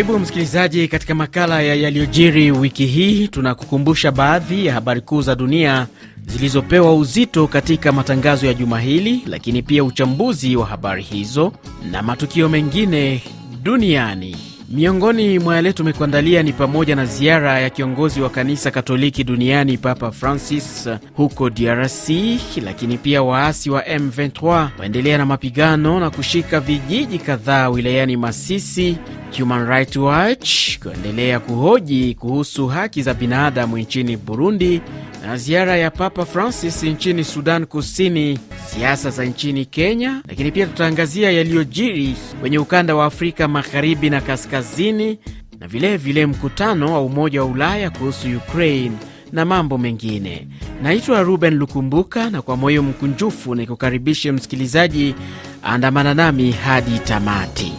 Karibu msikilizaji katika makala ya yaliyojiri wiki hii. Tunakukumbusha baadhi ya habari kuu za dunia zilizopewa uzito katika matangazo ya juma hili, lakini pia uchambuzi wa habari hizo na matukio mengine duniani. Miongoni mwa yale tumekuandalia ni pamoja na ziara ya kiongozi wa kanisa Katoliki duniani Papa Francis huko DRC, lakini pia waasi wa M23 waendelea na mapigano na kushika vijiji kadhaa wilayani Masisi, Human Rights Watch kuendelea kuhoji kuhusu haki za binadamu nchini Burundi, na ziara ya Papa Francis nchini Sudan Kusini, siasa za nchini Kenya, lakini pia tutaangazia yaliyojiri kwenye ukanda wa Afrika magharibi na kaskazini, na vilevile vile mkutano wa Umoja wa Ulaya kuhusu Ukraine na mambo mengine. Naitwa Ruben Lukumbuka, na kwa moyo mkunjufu nikukaribishe msikilizaji, andamana nami hadi tamati.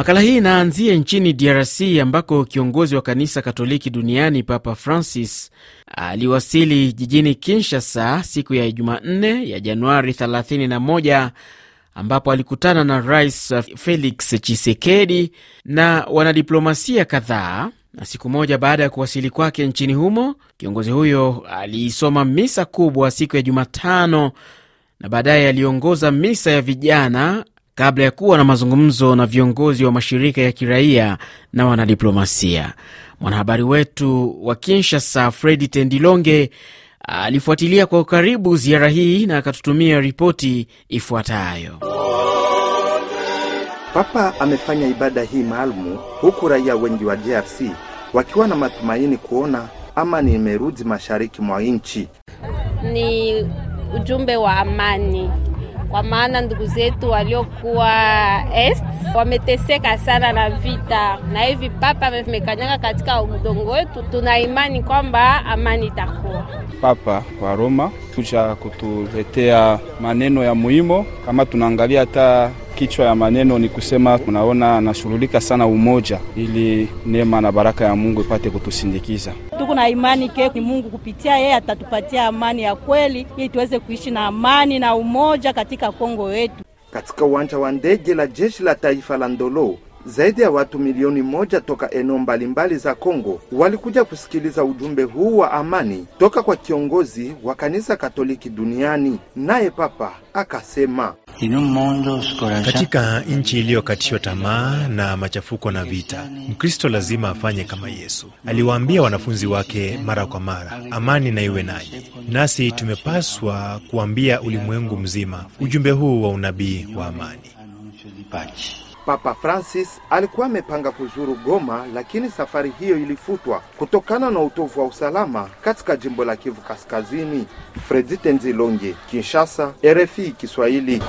Makala hii inaanzia nchini DRC ambako kiongozi wa kanisa Katoliki duniani Papa Francis aliwasili jijini Kinshasa siku ya Jumanne ya Januari 31 ambapo alikutana na Rais Felix Tshisekedi na wanadiplomasia kadhaa. Na siku moja baada ya kuwasili kwake nchini humo, kiongozi huyo aliisoma misa kubwa siku ya Jumatano na baadaye aliongoza misa ya vijana kabla ya kuwa na mazungumzo na viongozi wa mashirika ya kiraia na wanadiplomasia. Mwanahabari wetu wa Kinshasa, Fredi Tendilonge, alifuatilia kwa ukaribu ziara hii na akatutumia ripoti ifuatayo. Papa amefanya ibada hii maalumu huku raia wengi wa DRC wakiwa na matumaini kuona amani imerudi mashariki mwa nchi. Ni ujumbe wa amani kwa maana ndugu zetu waliokuwa est wameteseka sana na vita, na hivi papa vimekanyaga katika udongo wetu. Tuna imani kwamba amani itakuwa. Papa wa Roma kuja kutuletea maneno ya muhimu, kama tunaangalia hata kichwa ya maneno ni kusema, tunaona anashughulika sana umoja, ili neema na baraka ya Mungu ipate kutusindikiza. Tuko na imani ke ni Mungu kupitia yeye atatupatia amani ya kweli, ili tuweze kuishi na amani na umoja katika Kongo yetu. Katika uwanja wa ndege la jeshi la taifa la Ndolo, zaidi ya watu milioni moja toka eneo mbalimbali za Kongo walikuja kusikiliza ujumbe huu wa amani toka kwa kiongozi wa kanisa Katoliki duniani. Naye Papa akasema katika nchi iliyokatishwa tamaa na machafuko na vita, Mkristo lazima afanye kama Yesu aliwaambia wanafunzi wake mara kwa mara, amani na iwe nanyi. Nasi tumepaswa kuambia ulimwengu mzima ujumbe huu wa unabii wa amani. Papa Francis alikuwa amepanga kuzuru Goma, lakini safari hiyo ilifutwa kutokana na utovu wa usalama katika jimbo la Kivu Kaskazini. Fredi Tenzilonge, Kinshasa, RFI Kiswahili.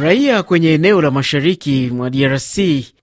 Raia kwenye eneo la mashariki mwa DRC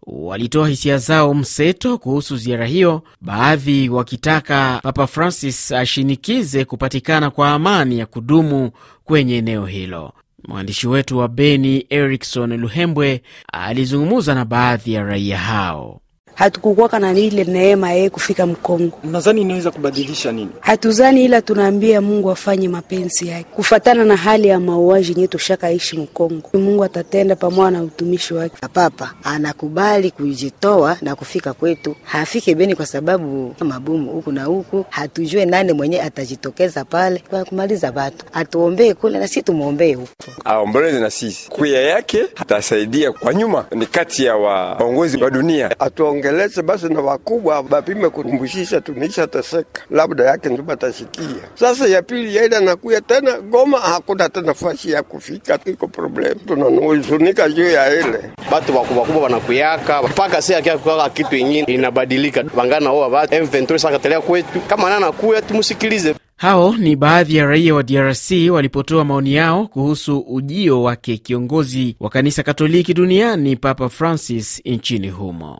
walitoa hisia zao mseto kuhusu ziara hiyo, baadhi wakitaka Papa Francis ashinikize kupatikana kwa amani ya kudumu kwenye eneo hilo. Mwandishi wetu wa Beni Erikson Luhembwe alizungumza na baadhi ya raia hao. Hatukukwaka na ile neema yeye kufika Mkongo. Mnadhani inaweza kubadilisha nini? Hatuzani, ila tunaambia Mungu afanye mapenzi yake kufatana na hali ya mauaji yenyewe tushakaishi Mkongo. Mungu atatenda pamoja na utumishi wake. Papa anakubali kujitoa na kufika kwetu, hafike Beni kwa sababu mabomu huku na huku, hatujue nani mwenye atajitokeza pale kwa kumaliza watu. Atuombee kule na sisi tumwombee huku, aomboleze na sisi kuya yake, atasaidia kwa nyuma. Ni kati ya waongozi wa dunia Atu ongeleze basi na wakubwa bapime kurumbushisha, tunaisha teseka, labda yake ndio batashikia. Sasa ya pili yaida nakuya tena Goma, hakuna tena nafasi ya kufika, iko problem, tunanuzunika juu ya ile batu wakubwa kubwa wanakuyaka mpaka si akiakukaka kitu ingine inabadilika, bangana oa batu M23 sakatelea kwetu, kama nana kuya tumusikilize. Hao ni baadhi ya raia wa DRC walipotoa maoni yao kuhusu ujio wake kiongozi wa kanisa Katoliki duniani Papa Francis nchini humo.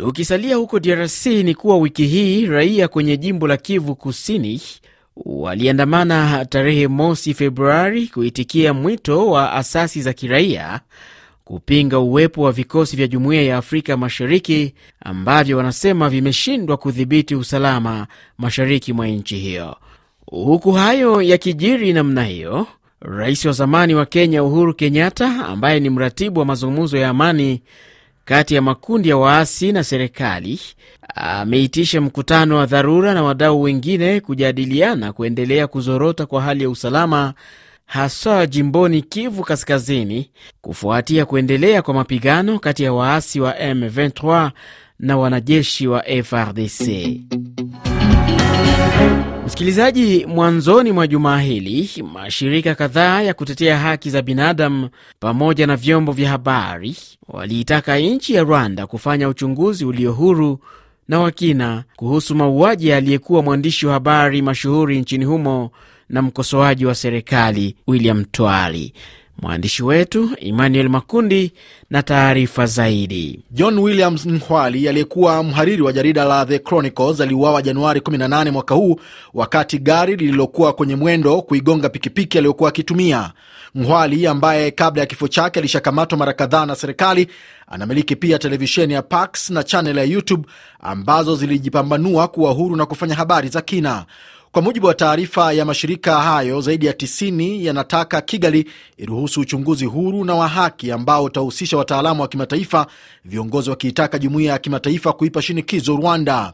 Tukisalia huko DRC ni kuwa wiki hii raia kwenye jimbo la Kivu Kusini waliandamana tarehe mosi Februari kuitikia mwito wa asasi za kiraia kupinga uwepo wa vikosi vya Jumuiya ya Afrika Mashariki ambavyo wanasema vimeshindwa kudhibiti usalama mashariki mwa nchi hiyo. Huku hayo yakijiri namna hiyo, rais wa zamani wa Kenya Uhuru Kenyatta, ambaye ni mratibu wa mazungumzo ya amani kati ya makundi ya waasi na serikali, ameitisha mkutano wa dharura na wadau wengine kujadiliana kuendelea kuzorota kwa hali ya usalama haswa jimboni Kivu Kaskazini, kufuatia kuendelea kwa mapigano kati ya waasi wa M23 na wanajeshi wa FRDC. Msikilizaji, mwanzoni mwa jumaa hili mashirika kadhaa ya kutetea haki za binadamu pamoja na vyombo vya habari waliitaka nchi ya Rwanda kufanya uchunguzi ulio huru na wakina kuhusu mauaji aliyekuwa mwandishi wa habari mashuhuri nchini humo na mkosoaji wa serikali William Twali. Mwandishi wetu Emmanuel Makundi na taarifa zaidi. John Williams Nkwali aliyekuwa mhariri wa jarida la The Chronicles aliuawa Januari 18 mwaka huu wakati gari lililokuwa kwenye mwendo kuigonga pikipiki aliyokuwa akitumia. Nkwali ambaye kabla ya kifo chake alishakamatwa mara kadhaa na serikali, anamiliki pia televisheni ya Pax na chanel ya YouTube ambazo zilijipambanua kuwa huru na kufanya habari za kina. Kwa mujibu wa taarifa ya mashirika hayo, zaidi ya 90 yanataka Kigali iruhusu uchunguzi huru na wa haki ambao utahusisha wataalamu wa kimataifa, viongozi wakiitaka jumuiya ya kimataifa kuipa shinikizo Rwanda.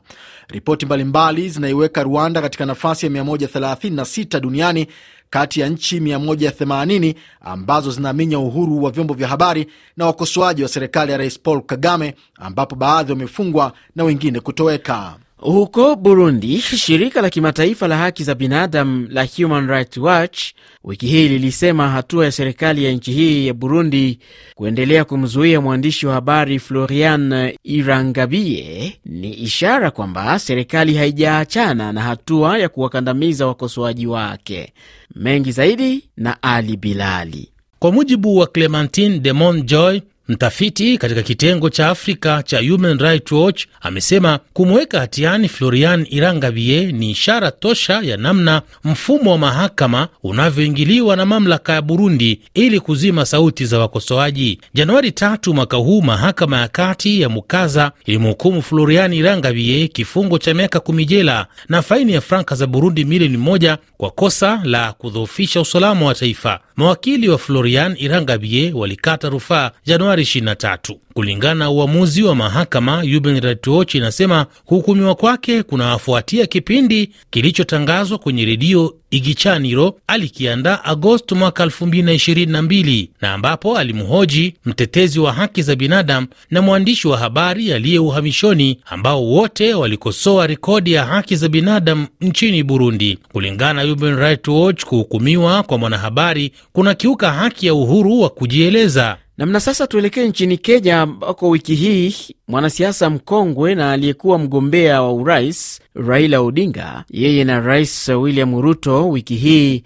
Ripoti mbalimbali zinaiweka Rwanda katika nafasi ya 136 duniani kati ya nchi 180 ambazo zinaminya uhuru wa vyombo vya habari na wakosoaji wa serikali ya Rais Paul Kagame, ambapo baadhi wamefungwa na wengine kutoweka. Huko Burundi, shirika la kimataifa la haki za binadamu la Human Rights Watch wiki hii lilisema hatua ya serikali ya nchi hii ya Burundi kuendelea kumzuia mwandishi wa habari Florian Irangabie ni ishara kwamba serikali haijaachana na hatua ya kuwakandamiza wakosoaji wake. Mengi zaidi na Ali Bilali. Kwa mujibu wa Clementine Demon Joy, Mtafiti katika kitengo cha Afrika cha Human Rights Watch amesema kumweka hatiani Florian Irangavie ni ishara tosha ya namna mfumo wa mahakama unavyoingiliwa na mamlaka ya Burundi ili kuzima sauti za wakosoaji. Januari tatu mwaka huu, mahakama ya kati ya Mukaza ilimhukumu Florian Irangavie kifungo cha miaka kumi jela na faini ya franka za Burundi milioni moja kwa kosa la kudhoofisha usalama wa taifa. Mawakili wa Florian Irangavie walikata rufaa Januari 23. Kulingana na uamuzi wa mahakama, Human Rights Watch inasema kuhukumiwa kwake kunawafuatia kipindi kilichotangazwa kwenye redio Igichaniro alikiandaa Agosti mwaka 2022 na ambapo alimhoji mtetezi wa haki za binadamu na mwandishi wa habari aliye uhamishoni ambao wote walikosoa rekodi ya haki za binadamu nchini Burundi. Kulingana na Human Rights Watch, kuhukumiwa kwa mwanahabari kunakiuka haki ya uhuru wa kujieleza. Namna sasa, tuelekee nchini Kenya ambako wiki hii mwanasiasa mkongwe na aliyekuwa mgombea wa urais Raila Odinga, yeye na Rais William Ruto wiki hii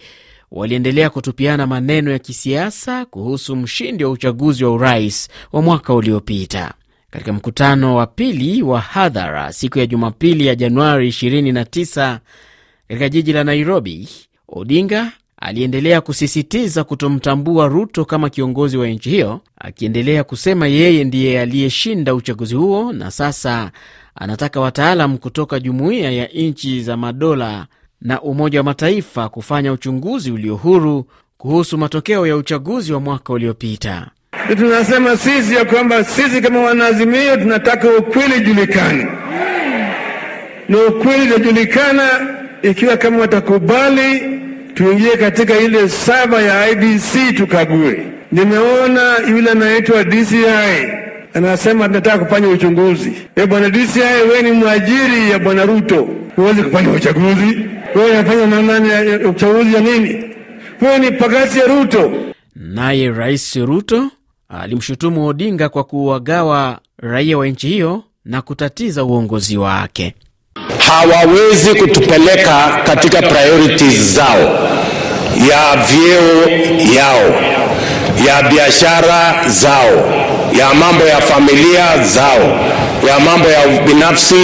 waliendelea kutupiana maneno ya kisiasa kuhusu mshindi wa uchaguzi wa urais wa mwaka uliopita. Katika mkutano wa pili wa hadhara siku ya Jumapili ya Januari 29 katika jiji la Nairobi, Odinga aliendelea kusisitiza kutomtambua Ruto kama kiongozi wa nchi hiyo, akiendelea kusema yeye ndiye aliyeshinda uchaguzi huo na sasa anataka wataalam kutoka jumuiya ya nchi za madola na Umoja wa Mataifa kufanya uchunguzi ulio huru kuhusu matokeo ya uchaguzi wa mwaka uliopita. Tunasema sisi ya kwamba sisi kama wanaazimio tunataka ukweli julikane, na ukweli utajulikana ikiwa kama watakubali tuingie katika ile saba ya IBC tukague. Nimeona yule anaitwa DCI anasema tunataka kufanya uchunguzi. E bwana DCI, wewe ni mwajiri ya bwana Ruto, huwezi kufanya uchaguzi. Wewe unafanya nani uchaguzi ya nini? Wewe ni pagasi ya Ruto. Naye Rais Ruto alimshutumu Odinga kwa kuwagawa raia wa nchi hiyo na kutatiza uongozi wake. Hawawezi kutupeleka katika priorities zao ya vyeo yao ya biashara zao ya mambo ya familia zao ya mambo ya binafsi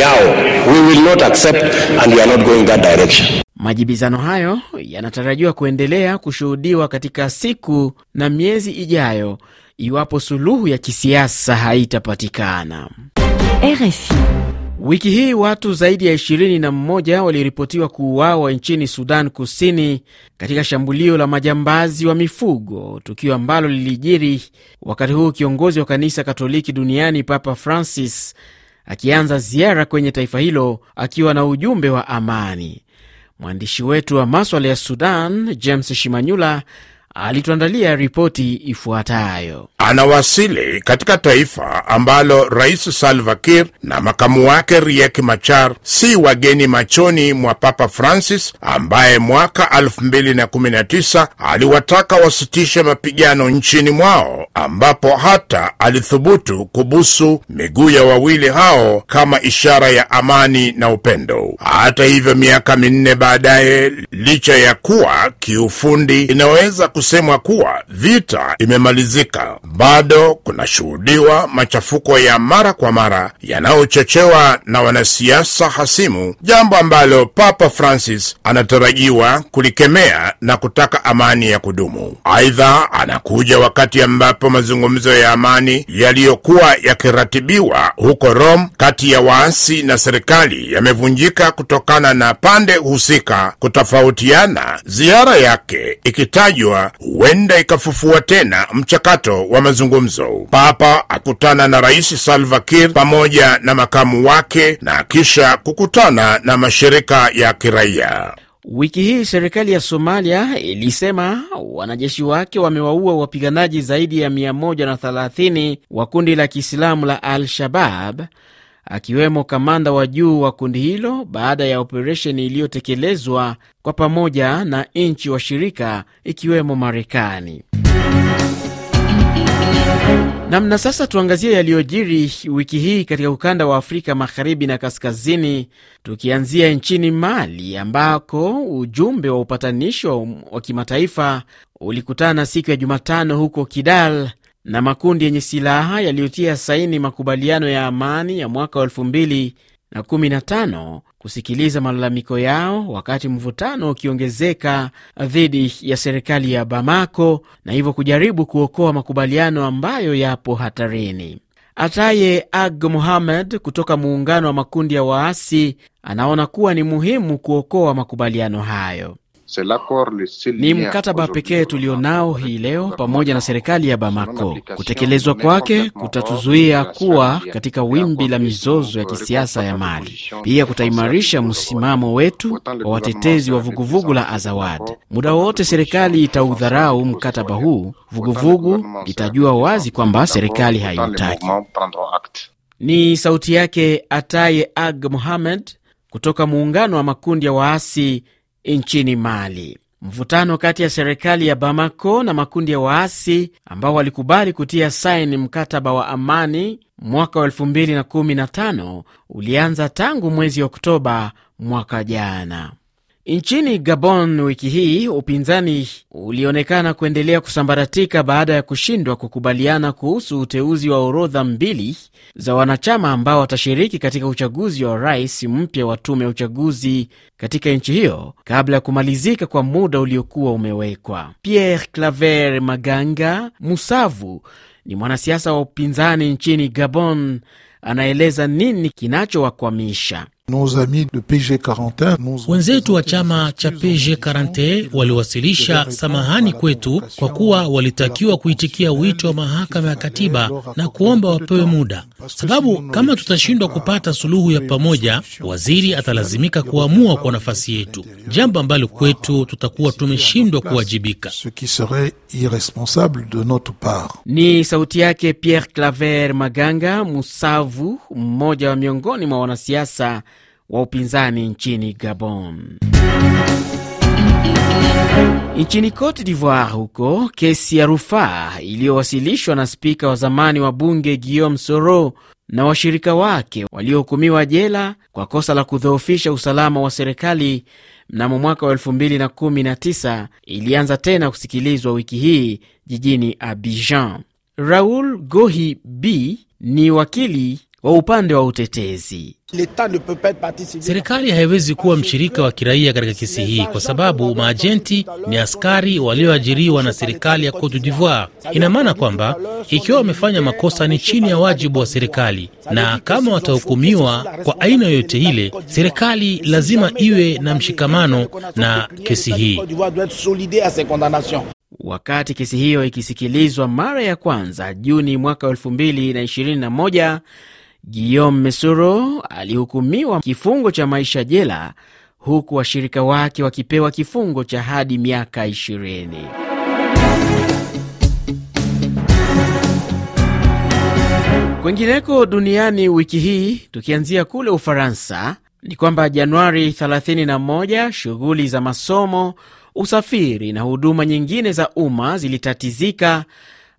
yao. We will not accept and we are not going that direction. Majibizano hayo yanatarajiwa kuendelea kushuhudiwa katika siku na miezi ijayo iwapo suluhu ya kisiasa haitapatikana. RFI Wiki hii watu zaidi ya 21 waliripotiwa kuuawa nchini Sudan Kusini katika shambulio la majambazi wa mifugo, tukio ambalo lilijiri wakati huu kiongozi wa kanisa Katoliki duniani Papa Francis akianza ziara kwenye taifa hilo akiwa na ujumbe wa amani. Mwandishi wetu wa maswala ya Sudan James Shimanyula alituandalia ripoti ifuatayo. Anawasili katika taifa ambalo Rais Salva Kiir na makamu wake Riek Machar si wageni machoni mwa Papa Francis ambaye mwaka 2019 aliwataka wasitishe mapigano nchini mwao, ambapo hata alithubutu kubusu miguu ya wawili hao kama ishara ya amani na upendo. Hata hivyo, miaka minne baadaye, licha ya kuwa kiufundi inaweza kusemwa kuwa vita imemalizika, bado kunashuhudiwa machafuko ya mara kwa mara yanayochochewa na wanasiasa hasimu, jambo ambalo Papa Francis anatarajiwa kulikemea na kutaka amani ya kudumu. Aidha, anakuja wakati ambapo mazungumzo ya amani yaliyokuwa yakiratibiwa huko Rome kati ya waasi na serikali yamevunjika kutokana na pande husika kutofautiana, ziara yake ikitajwa huenda ikafufua tena mchakato wa mazungumzo. Papa akutana na Rais Salva Kiir pamoja na makamu wake na kisha kukutana na mashirika ya kiraia. Wiki hii serikali ya Somalia ilisema wanajeshi wake wamewaua wapiganaji zaidi ya 130 wa kundi la Kiislamu la Al-Shabab, akiwemo kamanda wa juu wa kundi hilo baada ya operesheni iliyotekelezwa kwa pamoja na nchi washirika ikiwemo Marekani. Namna sasa, tuangazie yaliyojiri wiki hii katika ukanda wa Afrika magharibi na kaskazini, tukianzia nchini Mali ambako ujumbe wa upatanisho wa kimataifa ulikutana siku ya Jumatano huko Kidal na makundi yenye silaha yaliyotia saini makubaliano ya amani ya mwaka wa 2015 kusikiliza malalamiko yao, wakati mvutano ukiongezeka dhidi ya serikali ya Bamako na hivyo kujaribu kuokoa makubaliano ambayo yapo hatarini. Ataye Ag Mohamed kutoka muungano wa makundi ya waasi anaona kuwa ni muhimu kuokoa makubaliano hayo. Ni mkataba pekee tulionao hii leo pamoja na serikali ya Bamako. Kutekelezwa kwake kutatuzuia kuwa katika wimbi la mizozo ya kisiasa ya Mali. Pia kutaimarisha msimamo wetu wa watetezi wa vuguvugu la Azawad. Muda wowote serikali itaudharau mkataba huu, vuguvugu litajua wazi kwamba serikali haiutaki. Ni sauti yake Ataye Ag Mohamed kutoka muungano wa makundi ya waasi nchini Mali. Mvutano kati ya serikali ya Bamako na makundi ya waasi ambao walikubali kutia saini mkataba wa amani mwaka wa 2015 ulianza tangu mwezi Oktoba mwaka jana. Nchini Gabon wiki hii upinzani ulionekana kuendelea kusambaratika baada ya kushindwa kukubaliana kuhusu uteuzi wa orodha mbili za wanachama ambao watashiriki katika uchaguzi wa rais mpya wa tume ya uchaguzi katika nchi hiyo kabla ya kumalizika kwa muda uliokuwa umewekwa. Pierre Claver Maganga Musavu ni mwanasiasa wa upinzani nchini Gabon, anaeleza nini kinachowakwamisha. Wenzetu wa chama cha PG 40 waliwasilisha samahani kwetu kwa kuwa walitakiwa kuitikia wito wa mahakama ya katiba na kuomba wapewe muda, sababu kama tutashindwa kupata suluhu ya pamoja, waziri atalazimika kuamua kwa nafasi yetu, jambo ambalo kwetu tutakuwa tumeshindwa kuwajibika. Ni sauti yake Pierre Claver Maganga Musavu, mmoja wa miongoni mwa wanasiasa wa upinzani nchini Gabon. Nchini Cote d'Ivoire huko, kesi ya rufaa iliyowasilishwa na spika wa zamani wa bunge Guillaume Soro na washirika wake waliohukumiwa jela kwa kosa la kudhoofisha usalama wa serikali mnamo mwaka wa 2019 ilianza tena kusikilizwa wiki hii jijini Abidjan. Raoul Gohi B ni wakili wa upande wa utetezi. Serikali haiwezi kuwa mshirika wa kiraia katika kesi hii kwa sababu maajenti ni askari walioajiriwa na serikali ya Cote d'Ivoire. Ina maana kwamba ikiwa wamefanya makosa ni chini ya wajibu wa serikali, na kama watahukumiwa kwa aina yoyote ile, serikali lazima iwe na mshikamano na kesi hii. Wakati kesi hiyo ikisikilizwa mara ya kwanza Juni mwaka 2021, Guillaume Mesoro alihukumiwa kifungo cha maisha jela, huku washirika wake wakipewa kifungo cha hadi miaka 20. Kwengineko duniani wiki hii, tukianzia kule Ufaransa, ni kwamba Januari 31 shughuli za masomo, usafiri na huduma nyingine za umma zilitatizika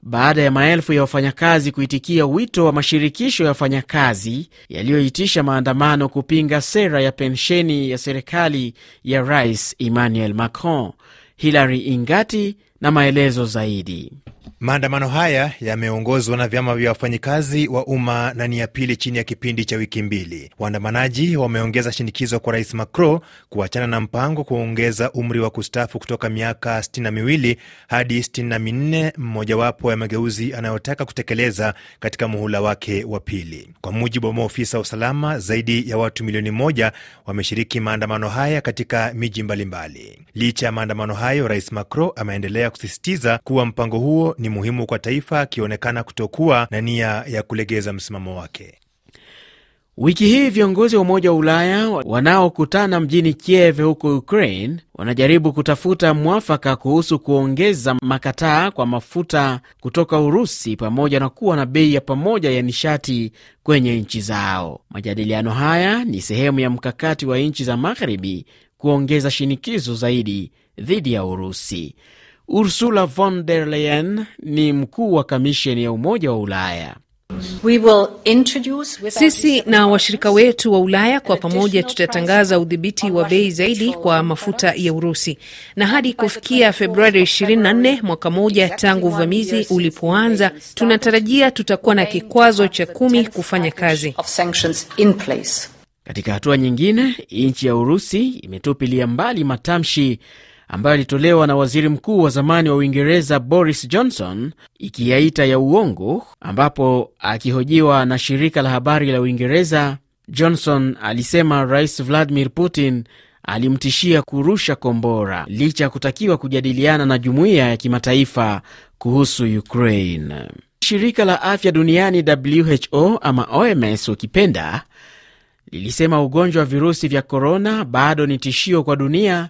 baada ya maelfu ya wafanyakazi kuitikia wito wa mashirikisho ya wafanyakazi yaliyoitisha maandamano kupinga sera ya pensheni ya serikali ya Rais Emmanuel Macron. Hilary Ingati na maelezo zaidi. Maandamano haya yameongozwa na vyama vya wafanyikazi wa umma na ni ya pili chini ya kipindi cha wiki mbili. Waandamanaji wameongeza shinikizo kwa rais Macron kuachana na mpango kuongeza umri wa kustaafu kutoka miaka sitini na miwili hadi sitini na minne, mmojawapo ya mageuzi anayotaka kutekeleza katika muhula wake wa pili. Kwa mujibu wa maofisa wa usalama, zaidi ya watu milioni moja wameshiriki maandamano haya katika miji mbalimbali. Licha ya maandamano hayo, rais Macron ameendelea kusisitiza kuwa mpango huo ni muhimu kwa taifa, akionekana kutokuwa na nia ya kulegeza msimamo wake. Wiki hii viongozi wa Umoja wa Ulaya wanaokutana mjini Kiev huko Ukraine wanajaribu kutafuta mwafaka kuhusu kuongeza makataa kwa mafuta kutoka Urusi pamoja na kuwa na bei ya pamoja ya nishati kwenye nchi zao. Majadiliano haya ni sehemu ya mkakati wa nchi za Magharibi kuongeza shinikizo zaidi dhidi ya Urusi. Ursula von der Leyen ni mkuu wa kamisheni ya Umoja wa Ulaya. We will introduce sisi na washirika wetu wa Ulaya kwa pamoja tutatangaza udhibiti wa bei zaidi kwa mafuta ya Urusi, na hadi kufikia Februari 24 mwaka moja tangu uvamizi ulipoanza, tunatarajia tutakuwa na kikwazo cha kumi kufanya kazi. Katika hatua nyingine, nchi ya Urusi imetupilia mbali matamshi ambayo ilitolewa na waziri mkuu wa zamani wa Uingereza Boris Johnson ikiyaita ya uongo, ambapo akihojiwa na shirika la habari la Uingereza, Johnson alisema Rais Vladimir Putin alimtishia kurusha kombora licha ya kutakiwa kujadiliana na jumuiya ya kimataifa kuhusu Ukraine. Shirika la afya duniani WHO ama OMS ukipenda, lilisema ugonjwa wa virusi vya korona bado ni tishio kwa dunia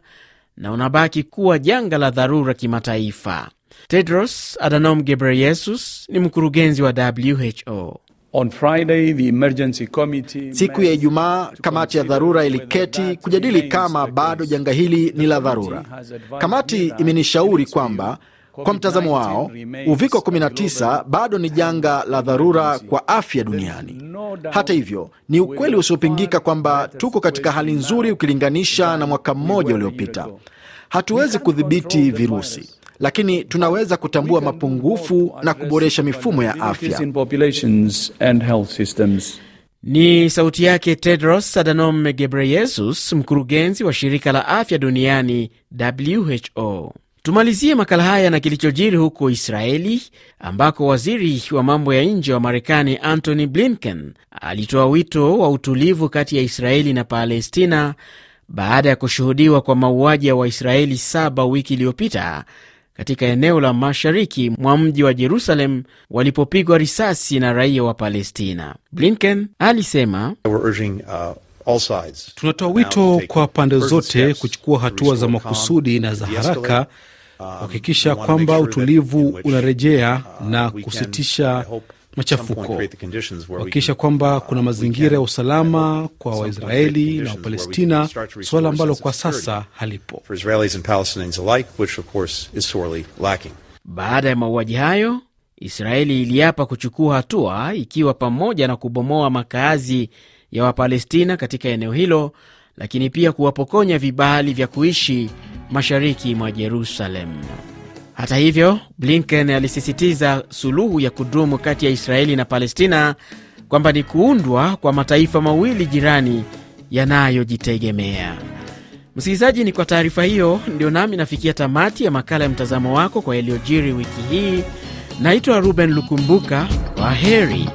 na unabaki kuwa janga la dharura kimataifa. Tedros Adhanom Ghebreyesus ni mkurugenzi wa WHO. On Friday, the emergency committee Siku ya Ijumaa, kamati ya dharura iliketi kujadili kama bado janga hili ni la dharura. Kamati imenishauri kwamba kwa mtazamo wao, uviko 19 bado ni janga la dharura kwa afya duniani. Hata hivyo, ni ukweli usiopingika kwamba tuko katika hali nzuri ukilinganisha na mwaka mmoja uliopita. Hatuwezi kudhibiti virusi, lakini tunaweza kutambua mapungufu na kuboresha mifumo ya afya. Ni sauti yake Tedros Adhanom Ghebreyesus, mkurugenzi wa shirika la afya duniani WHO. Tumalizie makala haya na kilichojiri huko Israeli ambako waziri wa mambo ya nje wa Marekani Antony Blinken alitoa wito wa utulivu kati ya Israeli na Palestina baada ya kushuhudiwa kwa mauaji ya Waisraeli saba wiki iliyopita katika eneo la mashariki mwa mji wa Jerusalem walipopigwa risasi na raia wa Palestina. Blinken alisema Tunatoa wito kwa pande zote kuchukua hatua za makusudi na za haraka kuhakikisha kwamba utulivu unarejea na kusitisha machafuko, kuhakikisha kwamba kuna mazingira ya usalama kwa Waisraeli na Wapalestina, suala ambalo kwa sasa halipo. Baada ya mauaji hayo, Israeli iliapa kuchukua hatua, ikiwa pamoja na kubomoa makazi ya Wapalestina katika eneo hilo, lakini pia kuwapokonya vibali vya kuishi mashariki mwa Jerusalem. Hata hivyo, Blinken alisisitiza suluhu ya kudumu kati ya Israeli na Palestina kwamba ni kuundwa kwa mataifa mawili jirani yanayojitegemea. Msikilizaji, ni kwa taarifa hiyo ndio nami nafikia tamati ya makala ya mtazamo wako kwa yaliyojiri wiki hii. Naitwa Ruben Lukumbuka, kwa heri.